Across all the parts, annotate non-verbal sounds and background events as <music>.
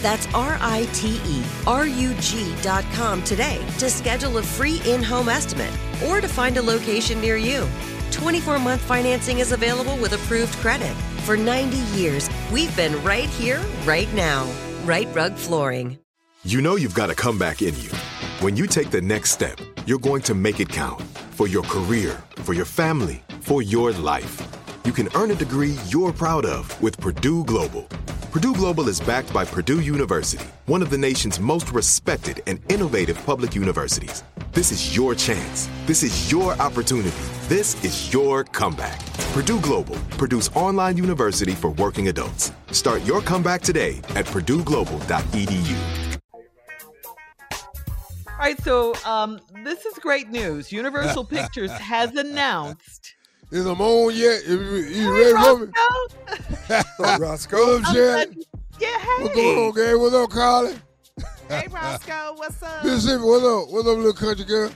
That's R I T E R U G.com today to schedule a free in home estimate or to find a location near you. 24 month financing is available with approved credit. For 90 years, we've been right here, right now. Rite Rug Flooring. You know you've got a comeback in you. When you take the next step, you're going to make it count for your career, for your family, for your life. You can earn a degree you're proud of with Purdue Global. Purdue Global is backed by Purdue University, one of the nation's most respected and innovative public universities. This is your chance. This is your opportunity. This is your comeback. Purdue Global, Purdue's online university for working adults. Start your comeback today at purdueglobal.edu. All right, so um, this is great news. Universal <laughs> Pictures has announced. Is I'm on yet? You, you Hey, ready for me? <laughs> Roscoe. Roscoe. What's up, I'm Shannon? Yeah, hey. What's going on, gang? What's up, Carly? Hey, Roscoe, what's up? Mississippi, what's up? What's up, little country girl?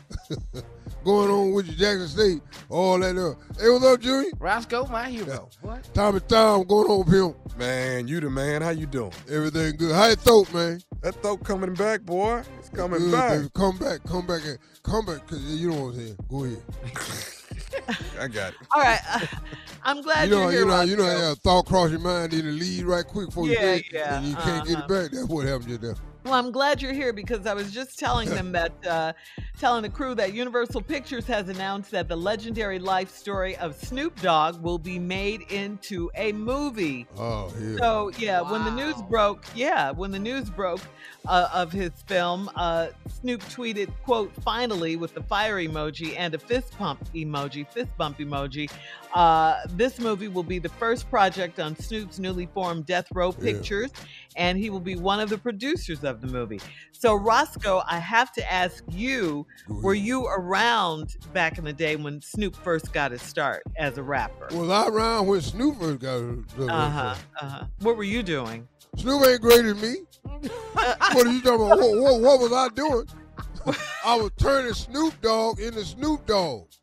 <laughs> going on with you, Jackson State, all that. Uh. Hey, what's up, Junior? Roscoe, my hero. What? Tommy Tom, going on with him? Man, you the man. How you doing? Everything good. How you throat, man? That throat coming back, boy. It's coming Good, back. baby. Come back, come back, and come back, because you know what I'm saying. Go ahead. <laughs> I got it. <laughs> All right. uh, <laughs> I'm glad you know, here, you know, you know, Roscoe. how a thought cross your mind, then it lead right quick before you Yeah, it, yeah, and you can't get uh-huh. it back. That's what happened just there. Well, I'm glad you're here because I was just telling them that, uh, telling the crew that Universal Pictures has announced that the legendary life story of Snoop Dogg will be made into a movie. Oh, yeah. So yeah, when the news broke, yeah, when the news broke uh, of his film, uh, Snoop tweeted, "quote Finally!" with the fire emoji and a fist pump emoji, fist bump emoji. Uh, this movie will be the first project on Snoop's newly formed Death Row Yeah. Pictures, and he will be one of the producers of the movie. So Roscoe, I have to ask you: Were you around back in the day when Snoop first got his start as a rapper? Was I around when Snoop first got it? Uh huh. Uh huh. What were you doing? Snoop ain't greater than me. <laughs> what are you talking about? What, what, what was I doing? I was turning Snoop Dogg into Snoop Dogg. <laughs>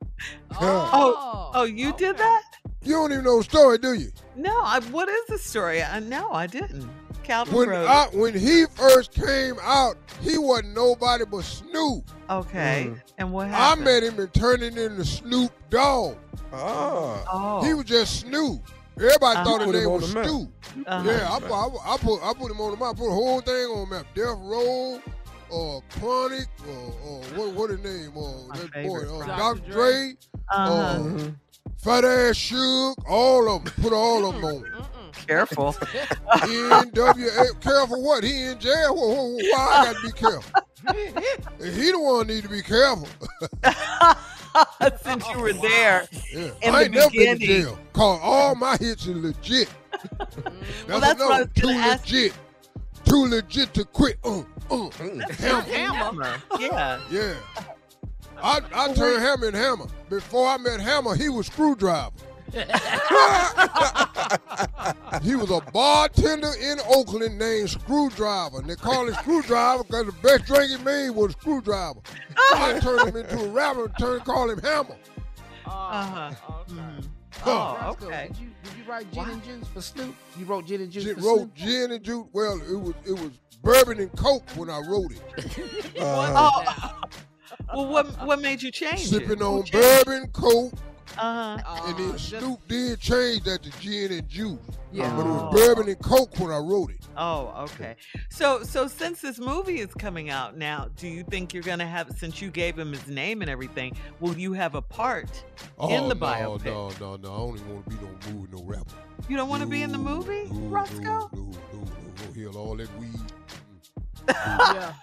<laughs> Oh, oh, you did that? You don't even know the story, do you? No. I, what is the story? I no, I didn't. Calvin When wrote. I, when he first came out, he wasn't nobody but Snoop. Okay. Mm. And what happened? I met him and turned him into Snoop Dogg. Ah. Oh. He was just Snoop. Everybody Uh-huh. thought his name was the. Snoop. Uh-huh. Yeah, I, put- I, put- I put I put him on the map. I put the whole thing on the map. Death Row, or Chronic, or, or what what his name? Or My that boy, uh, Dr. Dr. Dre, Uh-huh. uh, Fat Ass Suge, all of them. Put all of them on. Careful. <laughs> NWA. Careful what? He in jail. Wh- wh- Why I got to be careful? And <laughs> he the one need to be careful. <laughs> since you were there Yeah. in I the ain't never been to beginning. jail. Cause all my hits are legit. Well, that's what I was Too gonna ask- legit. Too legit to quit. Uh, uh, hammer. Hammer. Yeah. Yeah. I, I turned Hammer and Hammer. Before I met Hammer, he was Screwdriver. <laughs> he was a bartender in Oakland named Screwdriver. And they call him Screwdriver because the best drink he made was Screwdriver. I <laughs> turned him into a rapper and turned call him Hammer. Uh-huh. Okay. Mhm. Huh. Oh, okay. Did you, did you write Gin and Juice for Snoop? You wrote Gin and Juice Shit for wrote Snoop? gin and juice. Well, it was it was bourbon and coke when I wrote it. <laughs> Uh, Oh. Well, what what made you change Sipping it? on bourbon, coke, Uh-huh. and then Uh, just- Snoop did change that to gin and juice. Yeah. But it was bourbon and coke when I wrote it. Oh, okay. So so since this movie is coming out now, do you think you're gonna have since you gave him his name and everything, will you have a part Oh, in the no, biopic? no, no, no. I don't even want to be no movie, no rapper. You don't want to be in the movie, no, Roscoe? No, no, no, no. Heal all that weed. <laughs> yeah.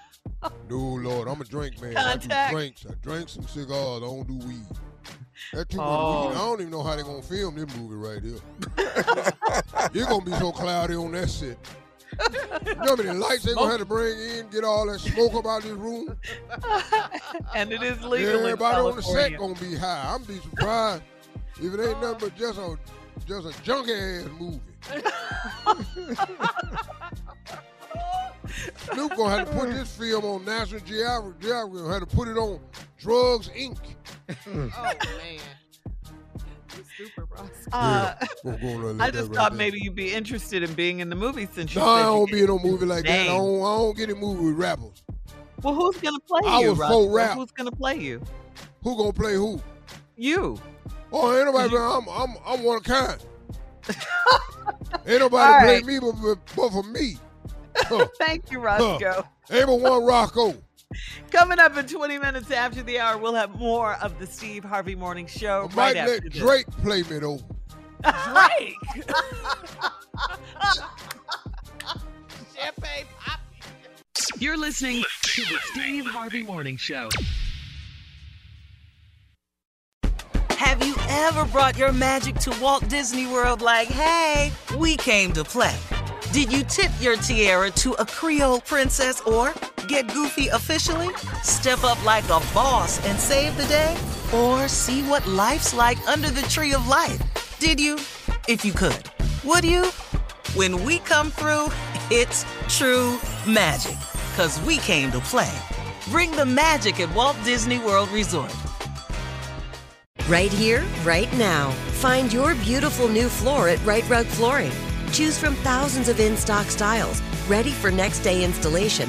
No, Lord, I'm a drink man. Contact. I do drinks. I drink some cigars. I don't do weed. That too much Oh. weed. I don't even know how they're gonna film this movie right here. <laughs> You're gonna be so cloudy on that shit. You know how many lights they gonna have to bring in, get all that smoke up out of this room? <laughs> and it is legal in Everybody on the set gonna be high. I'm be surprised if it ain't nothing but just a just a junky ass movie. <laughs> Luke gonna have to put this film on National Geographic. Geographic gonna have to put it on Drugs Inc. <laughs> Oh man. Super Roscoe. Uh, We're <laughs> I that just right thought there. maybe you'd be interested in being in the movie since you No, I said you don't be in no movie like that. I don't, I don't get in movie with rappers. Well, who's gonna play I you, was Roscoe? full rap. Who's gonna play you? Who gonna play who? You. Oh, ain't nobody. I'm, I'm, I'm one of kind. <laughs> ain't nobody All play me but, but, but for me. Huh. Thank you, Roscoe. Ain't but one Rocco. Coming up in 20 minutes after the hour, we'll have more of the Steve Harvey Morning Show I right might after let this. Drake play me though. Drake. Champagne <laughs> pop. You're listening to the Steve Harvey Morning Show. Have you ever brought your magic to Walt Disney World like, hey, we came to play? Did you tip your tiara to a Creole princess or get goofy officially? Step up like a boss and save the day? Or see what life's like under the tree of life? Did you? If you could. Would you? When we come through, it's true magic. Cause we came to play. Bring the magic at Walt Disney World Resort. Right here, right now. Find your beautiful new floor at Rite Rug Flooring. Choose from thousands of in stock styles, ready for next day installation,